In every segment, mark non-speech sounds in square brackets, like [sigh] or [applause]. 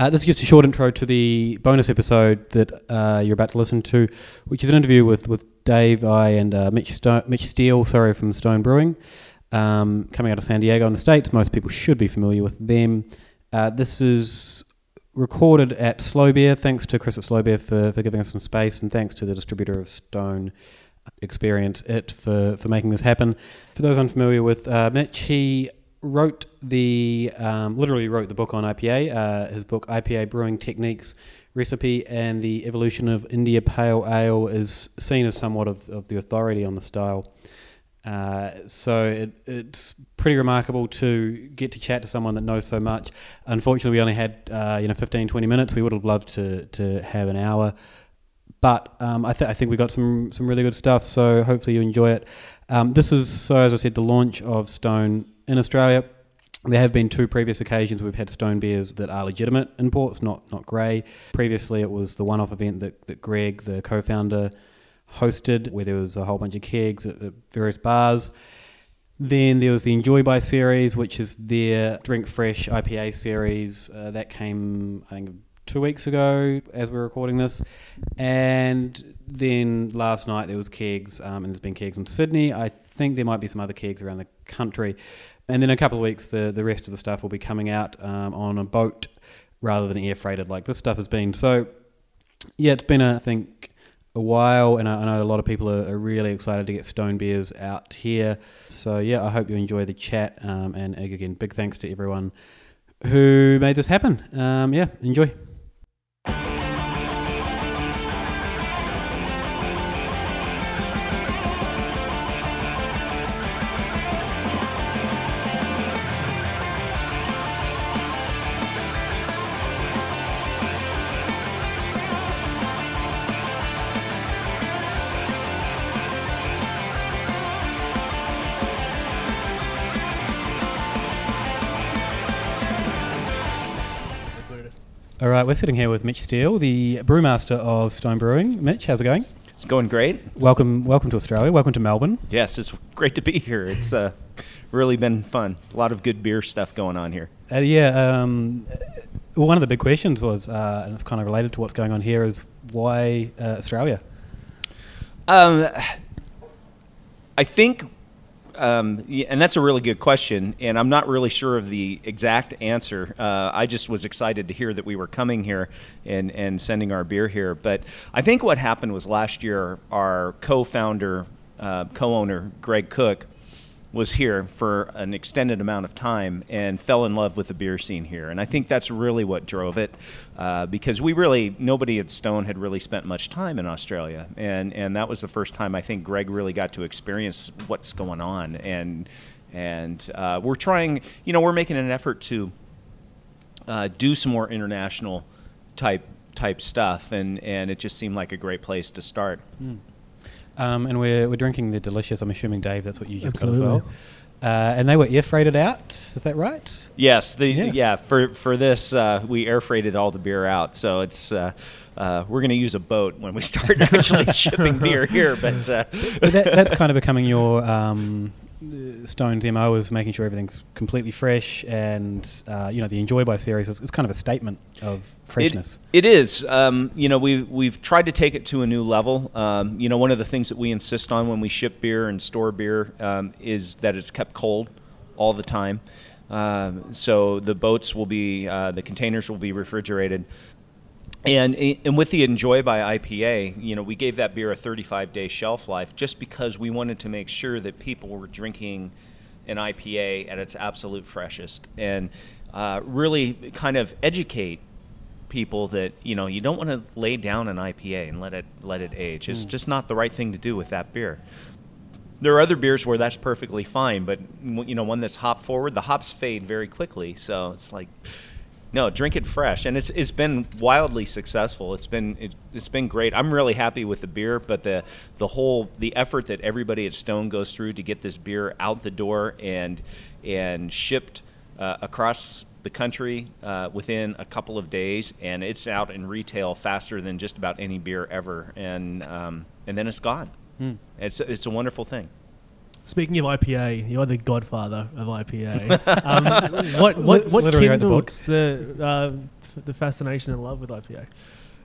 Uh, this is just a short intro to the bonus episode that uh, you're about to listen to, which is an interview with, with Dave I and uh, Mitch, Sto- Mitch Steele, sorry, from Stone Brewing, um, coming out of San Diego in the States. Most people should be familiar with them. Uh, this is recorded at Slow Beer. Thanks to Chris at Slow Beer for, for giving us some space, and thanks to the distributor of Stone Experience It for, for making this happen. For those unfamiliar with uh, Mitch, he wrote the um, literally wrote the book on IPA. Uh, his book IPA Brewing Techniques Recipe and the Evolution of India Pale Ale is seen as somewhat of, of the authority on the style. Uh, so it, it's pretty remarkable to get to chat to someone that knows so much. Unfortunately, we only had uh, you know 15, 20 minutes. We would have loved to to have an hour, but um, I, th- I think we got some some really good stuff. So hopefully you enjoy it. Um, this is so as I said, the launch of Stone in Australia. There have been two previous occasions we've had stone beers that are legitimate imports, not not grey. Previously, it was the one-off event that, that Greg, the co-founder, hosted, where there was a whole bunch of kegs at, at various bars. Then there was the Enjoy by series, which is their Drink Fresh IPA series. Uh, that came, I think, two weeks ago as we're recording this. And then last night there was kegs, um, and there's been kegs in Sydney. I think there might be some other kegs around the country. And then in a couple of weeks, the, the rest of the stuff will be coming out um, on a boat rather than air freighted like this stuff has been. So, yeah, it's been, I think, a while, and I, I know a lot of people are, are, really excited to get Stone Beers out here. So, yeah, I hope you enjoy the chat. Um, and again, big thanks to everyone who made this happen. Um, yeah, enjoy. All right, we're sitting here with Mitch Steele, the brewmaster of Stone Brewing. Mitch, how's it going? It's going great. Welcome, welcome to Australia. Welcome to Melbourne. Yes, it's great to be here. It's uh, really been fun. A lot of good beer stuff going on here. Uh, yeah. Um, one of the big questions was, uh, and it's kind of related to what's going on here, is why uh, Australia? Um, I think um, and that's a really good question, and I'm not really sure of the exact answer. Uh, I just was excited to hear that we were coming here and, and sending our beer here. But I think what happened was last year, our co founder, uh, co owner, Greg Koch, was here for an extended amount of time and fell in love with the beer scene here. And I think that's really what drove it uh, because we really, nobody at Stone had really spent much time in Australia. And, and that was the first time I think Greg really got to experience what's going on. And, and uh, we're trying, you know, we're making an effort to uh, do some more international type type stuff and, and it just seemed like a great place to start. Mm. Um, and we're, we're drinking the delicious. I'm assuming Dave, that's what you just Absolutely. got as well. Uh, and they were air freighted out. Is that right? Yes. The yeah. yeah for for this, uh, we air freighted all the beer out. So it's uh, uh we're going to use a boat when we start [laughs] actually [laughs] shipping beer here. But, uh, but that, that's kind of becoming your um, Stone's MO is making sure everything's completely fresh, and uh, you know the Enjoy by series is, is, kind of a statement of freshness. it, it is. Um, you know, we've we've tried to take it to a new level. Um, you know, one of the things that we insist on when we ship beer and store beer um, is that it's kept cold all the time. Uh, so the boats will be, uh, the containers will be refrigerated and and with the Enjoy by IPA, you know, we gave that beer a 35 day shelf life just because we wanted to make sure that people were drinking an IPA at its absolute freshest and uh, really kind of educate people that you know you don't want to lay down an IPA and let it let it age. It's mm. just not the right thing to do with that beer. There are other beers where that's perfectly fine, but you know, one that's hop forward, the hops fade very quickly, so it's like no, drink it fresh, and it's it's been wildly successful. It's been it, has been great. I'm really happy with the beer, but the the whole the effort that everybody at Stone goes through to get this beer out the door and and shipped uh, across the country uh, within a couple of days, and it's out in retail faster than just about any beer ever, and um, and then it's gone. Hmm. It's it's a wonderful thing. Speaking of IPA, you're the godfather of IPA. [laughs] um, what what what kindled the, the uh, the fascination and love with IPA?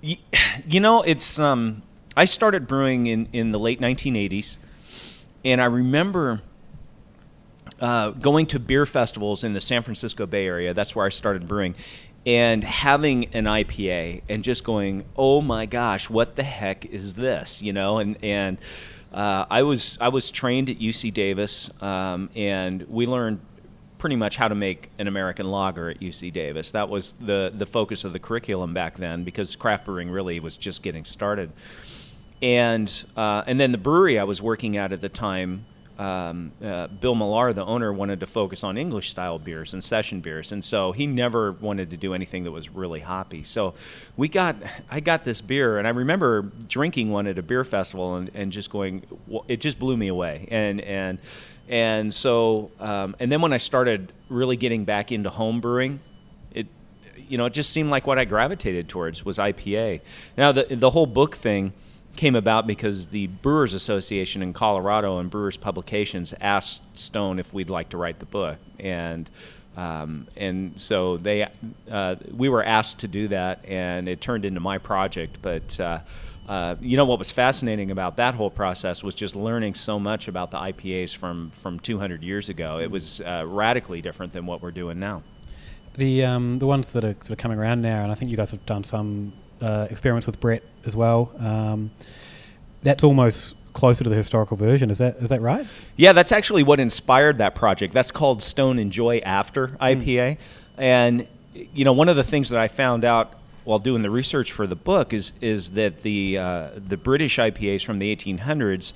Y- You know, it's um, I started brewing in in the late 1980s, and I remember uh, going to beer festivals in the San Francisco Bay Area. That's where I started brewing, and having an IPA and just going, "Oh my gosh, what the heck is this?" You know, and and uh, I was I was trained at UC Davis, um, and we learned pretty much how to make an American lager at UC Davis. That was the the focus of the curriculum back then because craft brewing really was just getting started. And uh, and then the brewery I was working at at the time, um, uh, Bill Millar, the owner, wanted to focus on English style beers and session beers, and so he never wanted to do anything that was really hoppy. So we got I got this beer, and I remember drinking one at a beer festival and, and just going, it just blew me away, and and and so um, and then when I started really getting back into home brewing, it you know it just seemed like what I gravitated towards was IPA. Now the the whole book thing came about because the Brewers Association in Colorado and Brewers Publications asked Stone if we'd like to write the book, and um, and so they uh, we were asked to do that, and it turned into my project. But uh, uh, you know what was fascinating about that whole process was just learning so much about the IPAs from from 200 years ago. It was uh, radically different than what we're doing now. The um, the ones that are sort of coming around now, and I think you guys have done some uh, experiments with Brett as well. Um, that's almost closer to the historical version. Is that is that right? Yeah, that's actually what inspired that project. That's called Stone Enjoy After IPA. And you know, one of the things that I found out while doing the research for the book is is that the uh, the British IPAs from the 1800s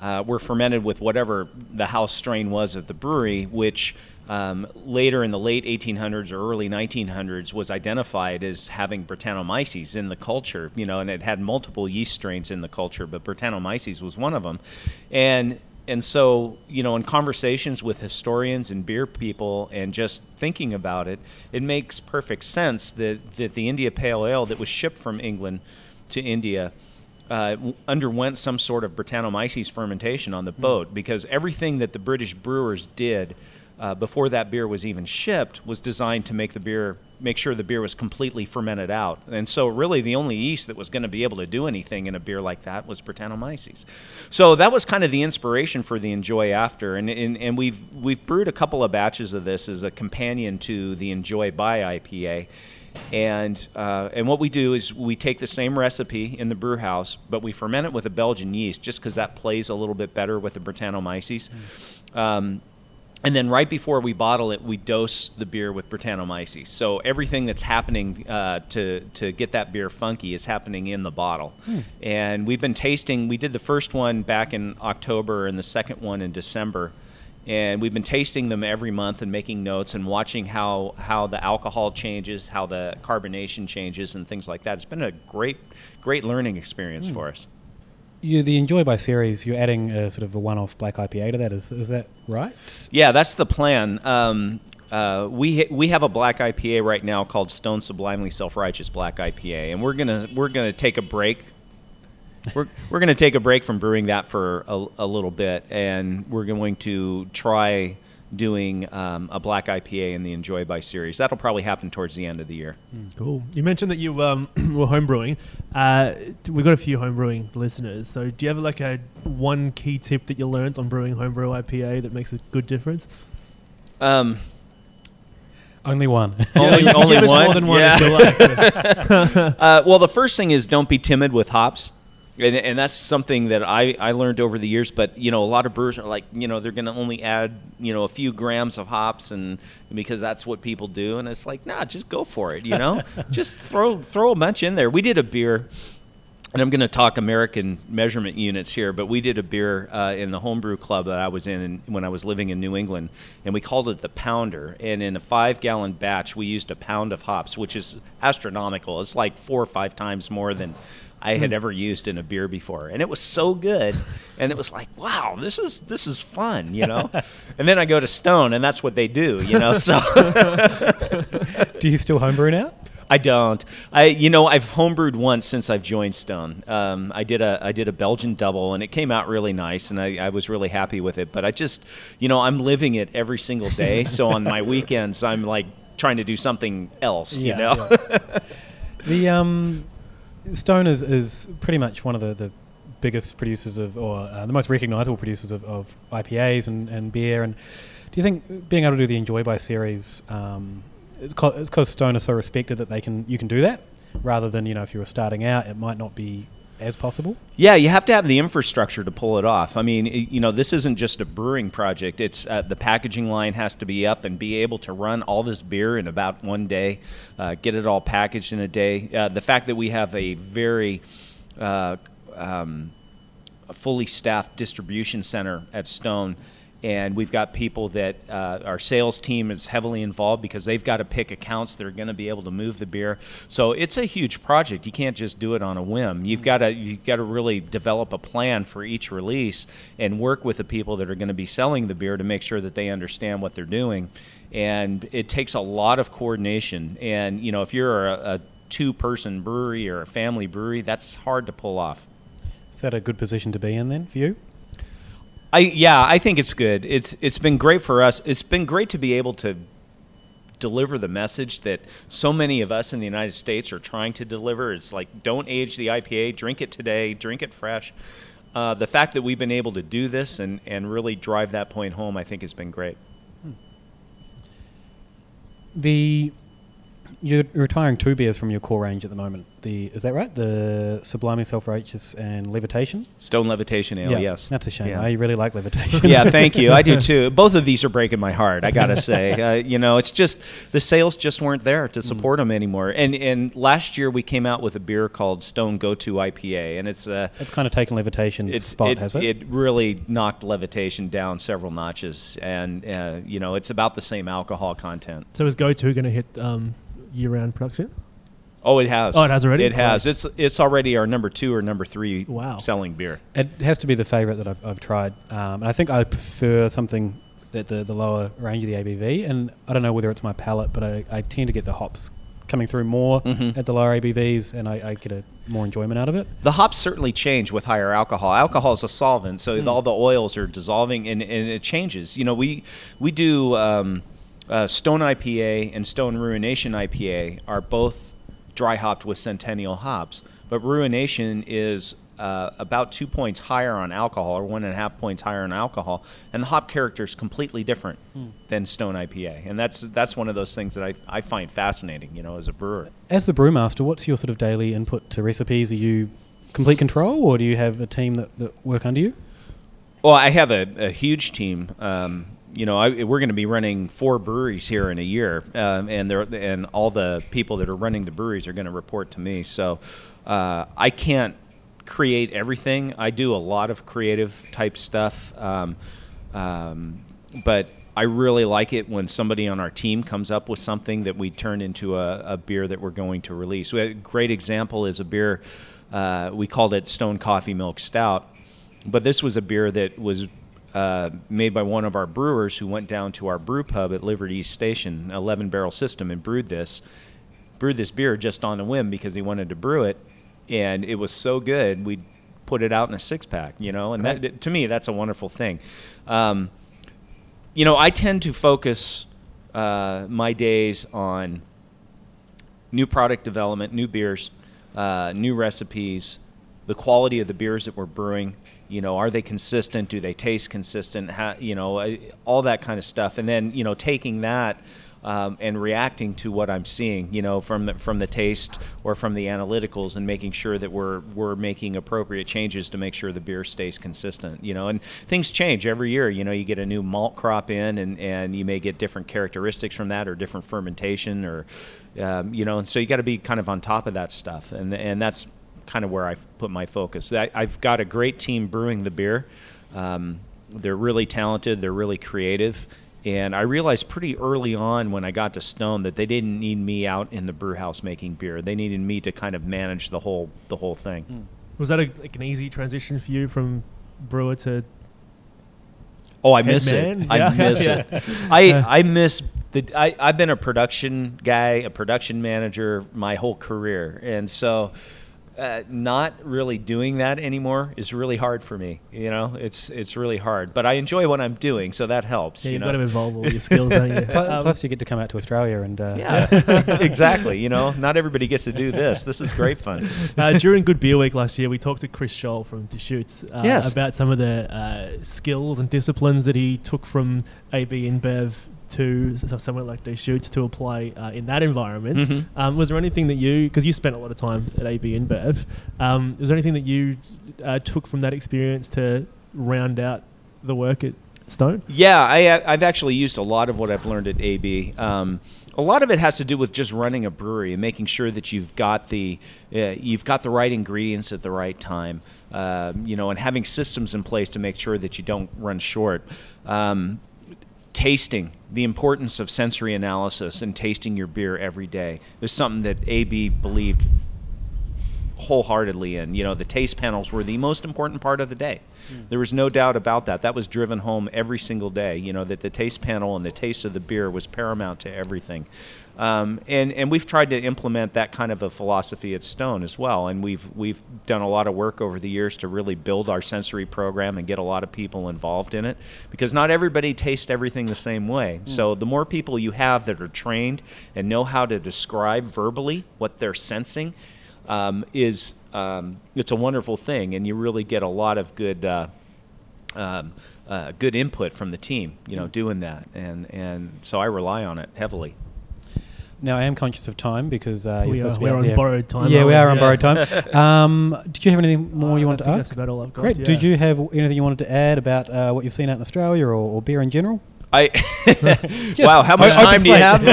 uh, were fermented with whatever the house strain was at the brewery, which um, later in the late 1800s or early 1900s was identified as having Brettanomyces in the culture, you know, and it had multiple yeast strains in the culture, but Brettanomyces was one of them. And and so, you know, in conversations with historians and beer people and just thinking about it, it makes perfect sense that, that the India Pale Ale that was shipped from England to India uh, underwent some sort of Brettanomyces fermentation on the boat because everything that the British brewers did uh, before that beer was even shipped was designed to make the beer make sure the beer was completely fermented out. And so really the only yeast that was going to be able to do anything in a beer like that was Brettanomyces. So that was kind of the inspiration for the Enjoy After and and, and we've we've brewed a couple of batches of this as a companion to the Enjoy by IPA. And uh, and what we do is we take the same recipe in the brew house, but we ferment it with a Belgian yeast, just because that plays a little bit better with the Brettanomyces. Um, and then right before we bottle it, we dose the beer with Brettanomyces. So everything that's happening uh, to to get that beer funky is happening in the bottle. And we've been tasting. We did the first one back in October and the second one in December. And we've been tasting them every month and making notes and watching how, how the alcohol changes, how the carbonation changes, and things like that. It's been a great, great learning experience for us. You the Enjoy by series. You're adding a sort of a one-off black IPA to that. Is is that right? Yeah, that's the plan. Um, uh, we we have a black IPA right now called Stone Sublimely Self Righteous Black IPA, and we're gonna we're gonna take a break. We're we're gonna take a break from brewing that for a, a little bit, and we're going to try doing um, a black IPA in the Enjoy by series. That'll probably happen towards the end of the year. Cool. You mentioned that you um, [clears throat] were homebrewing. Uh, we've got a few homebrewing listeners. So, do you have like a one key tip that you learned on brewing homebrew IPA that makes a good difference? Um, Only one. [laughs] only Yeah, only one. more than one Yeah. if you like. [laughs] [laughs] Uh, well, the first thing is don't be timid with hops. And, and that's something that I, I learned over the years. But you know, a lot of brewers are like, you know, they're going to only add you know a few grams of hops, and because that's what people do. And it's like, nah, just go for it. You know, [laughs] just throw throw a bunch in there. We did a beer, and I'm going to talk American measurement units here, but we did a beer uh, in the homebrew club that I was in, when I was living in New England, and we called it the Pounder. And in a five gallon batch, we used a pound of hops, which is astronomical. It's like four or five times more than I had ever used in a beer before, and it was so good, and it was like, wow, this is this is fun, you know. [laughs] and then I go to Stone, and that's what they do, you know. So [laughs] [laughs] Do you still homebrew now? I don't. I you know I've homebrewed once since I've joined Stone. Um, I did a I did a Belgian double and it came out really nice and I, I was really happy with it. But I just you know I'm living it every single day. [laughs] so on my weekends I'm like trying to do something else. Yeah, you know. yeah. the um, Stone is, is pretty much one of the, the biggest producers of, or uh, the most recognizable producers of, of IPAs and, and beer. And do you think being able to do the Enjoy by series, um, it's because Stone is so respected that they can you can do that, rather than you know if you were starting out, it might not be as possible? Yeah, you have to have the infrastructure to pull it off. I mean, it- you know, this isn't just a brewing project. It's uh, the packaging line has to be up and be able to run all this beer in about one day, uh, get it all packaged in a day. Uh, the fact that we have a very uh, um, fully staffed distribution center at Stone. And we've got people that uh, our sales team is heavily involved because they've got to pick accounts that are going to be able to move the beer. So it's a huge project. You can't just do it on a whim. You've got to you've got to really develop a plan for each release and work with the people that are going to be selling the beer to make sure that they understand what they're doing. And it takes a lot of coordination. And you know, if you're a, a two-person brewery or a family brewery, that's hard to pull off. Is that a good position to be in then for you? I yeah, I think it's good. It's it's been great for us. It's been great to be able to deliver the message that so many of us in the United States are trying to deliver. It's like don't age the IPA, drink it today, drink it fresh. Uh, the fact that we've been able to do this and, and really drive that point home, I think, has been great. The you're retiring two beers from your core range at the moment. The is that right? The Sublimely Self Righteous and Levitation. Stone Levitation Ale, yes. that's a shame. Yeah. I really like Levitation. yeah, thank you. I do [laughs] too. Both of these are breaking my heart. I gotta say, [laughs] uh, you know, it's just the sales just weren't there to support them anymore. And and last year we came out with a beer called Stone Go To IPA, and it's uh, it's kind of taken Levitation's it's spot, it, has it? it really knocked levitation down several notches, and uh, you know, it's about the same alcohol content. So is Go To going to hit um, year-round production? Oh, it has. Oh, it has already? It has. Wow. It's it's already our number two or number three Wow. selling beer. It has to be the favourite that I've, I've tried. Um, and I think I prefer something at the, the lower range of the ABV. And I don't know whether it's my palate, but I, I tend to get the hops coming through more Mhm. at the lower ABVs, and I, I get a more enjoyment out of it. The hops certainly change with higher alcohol. Alcohol is a solvent, so all the oils are dissolving, and, and it changes. You know, we we do um, uh, Stone IPA and Stone Ruination IPA are both dry hopped with Centennial hops, but Ruination is uh, about two points higher on alcohol, or one and a half points higher on alcohol, and the hop character is completely different than Stone IPA, and that's that's one of those things that I, I find fascinating. You know, as a brewer. As the brewmaster, what's your sort of daily input to recipes? Are you complete control, or do you have a team that, that work under you? Well, I have a, a huge team. Um, you know, I, we're going to be running four breweries here in a year, um, and they're, and all the people that are running the breweries are going to report to me. So uh, I can't create everything. I do a lot of creative type stuff, um, um, but I really like it when somebody on our team comes up with something that we turn into a, a beer that we're going to release. A great example is a beer uh, we called it Stone Coffee Milk Stout, but this was a beer that was uh, made by one of our brewers who went down to our brew pub at Liberty East Station, 11 barrel system, and brewed this. Brewed this beer just on a whim because he wanted to brew it, and it was so good we put it out in a six pack. You know, and that to me that's a wonderful thing. Um, you know, I tend to focus uh, my days on new product development, new beers, uh, new recipes, the quality of the beers that we're brewing. You know, are they consistent? Do they taste consistent? How, you know, all that kind of stuff. And then, you know, taking that um, and reacting to what I'm seeing, you know, from the, from the taste or from the analyticals, and making sure that we're we're making appropriate changes to make sure the beer stays consistent. You know, and things change every year. You know, you get a new malt crop in, and and you may get different characteristics from that, or different fermentation, or um, you know, and so you got to be kind of on top of that stuff, and and that's kind of where I've put my focus. I, I've got a great team brewing the beer. Um, they're really talented. They're really creative. And I realized pretty early on when I got to Stone that they didn't need me out in the brew house making beer. They needed me to kind of manage the whole the whole thing. Was that a, like an easy transition for you from brewer to? Oh, I miss man? [laughs] it. Yeah. I miss Yeah. it. I I miss the. I I've been a production guy, a production manager my whole career, and so uh, not really doing that anymore is really hard for me. You know, it's it's really hard. But I enjoy what I'm doing, so that helps. Yeah, you you've know? got to involve all your skills, don't you? [laughs] Plus, Um, plus, you get to come out to Australia and uh, yeah, [laughs] [laughs] exactly. You know, not everybody gets to do this. This is great fun. uh, during Good Beer Week last year, we talked to Chris Scholl from Deschutes uh, Yes. about some of the uh, skills and disciplines that he took from AB InBev to somewhere like Deschutes to apply uh, in that environment. Mhm. Um, was there anything that you, because you spent a lot of time at AB InBev, um, was there anything that you uh, took from that experience to round out the work at Stone? Yeah, I, I've actually used a lot of what I've learned at AB. Um, a lot of it has to do with just running a brewery and making sure that you've got the uh, you've got the right ingredients at the right time. Um, you know, and having systems in place to make sure that you don't run short. Um, tasting the importance of sensory analysis and tasting your beer every day is something that AB believed wholeheartedly in. You know, the taste panels were the most important part of the day. Hmm. There was no doubt about that. That was driven home every single day. You know, that the taste panel and the taste of the beer was paramount to everything. Um, and and we've tried to implement that kind of a philosophy at Stone as well. And we've we've done a lot of work over the years to really build our sensory program and get a lot of people involved in it because not everybody tastes everything the same way. So the more people you have that are trained and know how to describe verbally what they're sensing, um, is um, it's a wonderful thing, and you really get a lot of good uh, um, uh, good input from the team. You know, doing that, and and so I rely on it heavily. Now I am conscious of time because uh, you're We supposed are- to be we're on there. borrowed time, Yeah, we we? are on Yeah. borrowed time. [laughs] Um, did you have anything more you I wanted to ask? That's about all I've got. Great. yeah. Did you have anything you wanted to add about uh, what you've seen out in Australia or, or beer in general? I [laughs] [laughs] wow, how much time do you have?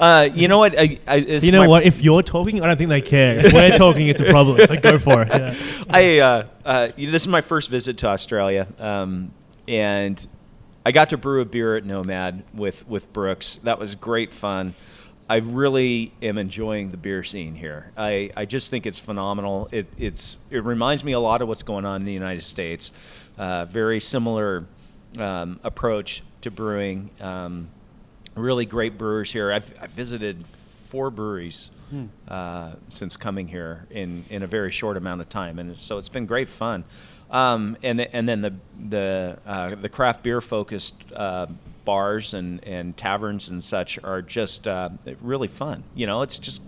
uh, you know what? I, I, You know what? If you're talking, I don't think they care. If we're talking, it's a problem. So go for it. Yeah. I uh, uh, you know, this is my first visit to Australia, um, and I got to brew a beer at Nomad with with Brooks. That was great fun. I really am enjoying the beer scene here. I, I just think it's phenomenal. It it's it reminds me a lot of what's going on in the United States. Uh, very similar um, approach to brewing. Um, really great brewers here. I've, I've visited four breweries uh, since coming here in, in a very short amount of time, and so it's been great fun. Um, and the, and then the the uh, the craft beer focused uh, bars and, and taverns and such are just uh, really fun. You know, it's just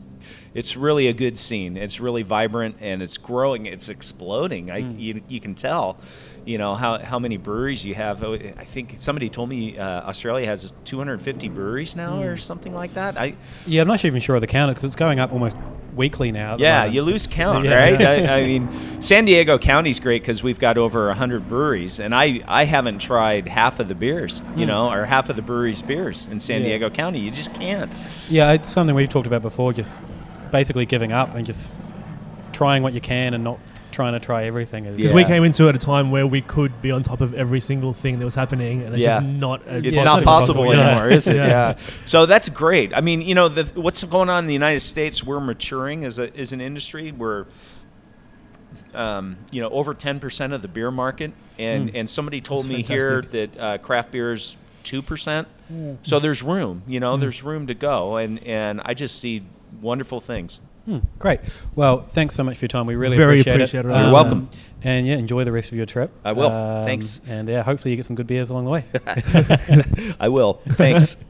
it's really a good scene. It's really vibrant and it's growing. It's exploding. I, you, you can tell, you know, how, how many breweries you have. Oh, I think somebody told me uh, Australia has 250 breweries now or something like that. I Yeah, I'm not even sure of the count because it's going up almost weekly now. yeah, you lose [laughs] count, yeah. right? I, I mean, San Diego County's great because we've got over 100 breweries, and I, I haven't tried half of the beers, you know, or half of the breweries' beers in San Hmm. Yeah. Diego County. You just can't. Yeah, it's something we've talked about before. Just basically giving up and just trying what you can and not trying to try everything. Because Yeah. we came into it at a time where we could be on top of every single thing that was happening, and it's Yeah. just not. A It's Yeah, not not possible possible, yeah. anymore, is it? [laughs] Yeah. Yeah. So that's great. I mean, you know, the, what's going on in the United States? We're maturing as a as an industry. We're um, you know over ten percent of the beer market, and Mm. and somebody told That's me here that uh, craft beer is two percent. So there's room. You know, there's room to go, and and I just see wonderful things. Hmm, great. Well, thanks so much for your time. We really Very appreciate, appreciate it. it. You're welcome. And yeah, enjoy the rest of your trip. Um, I will. Thanks. And yeah, hopefully you get some good beers along the way. [laughs] [laughs] I will. Thanks.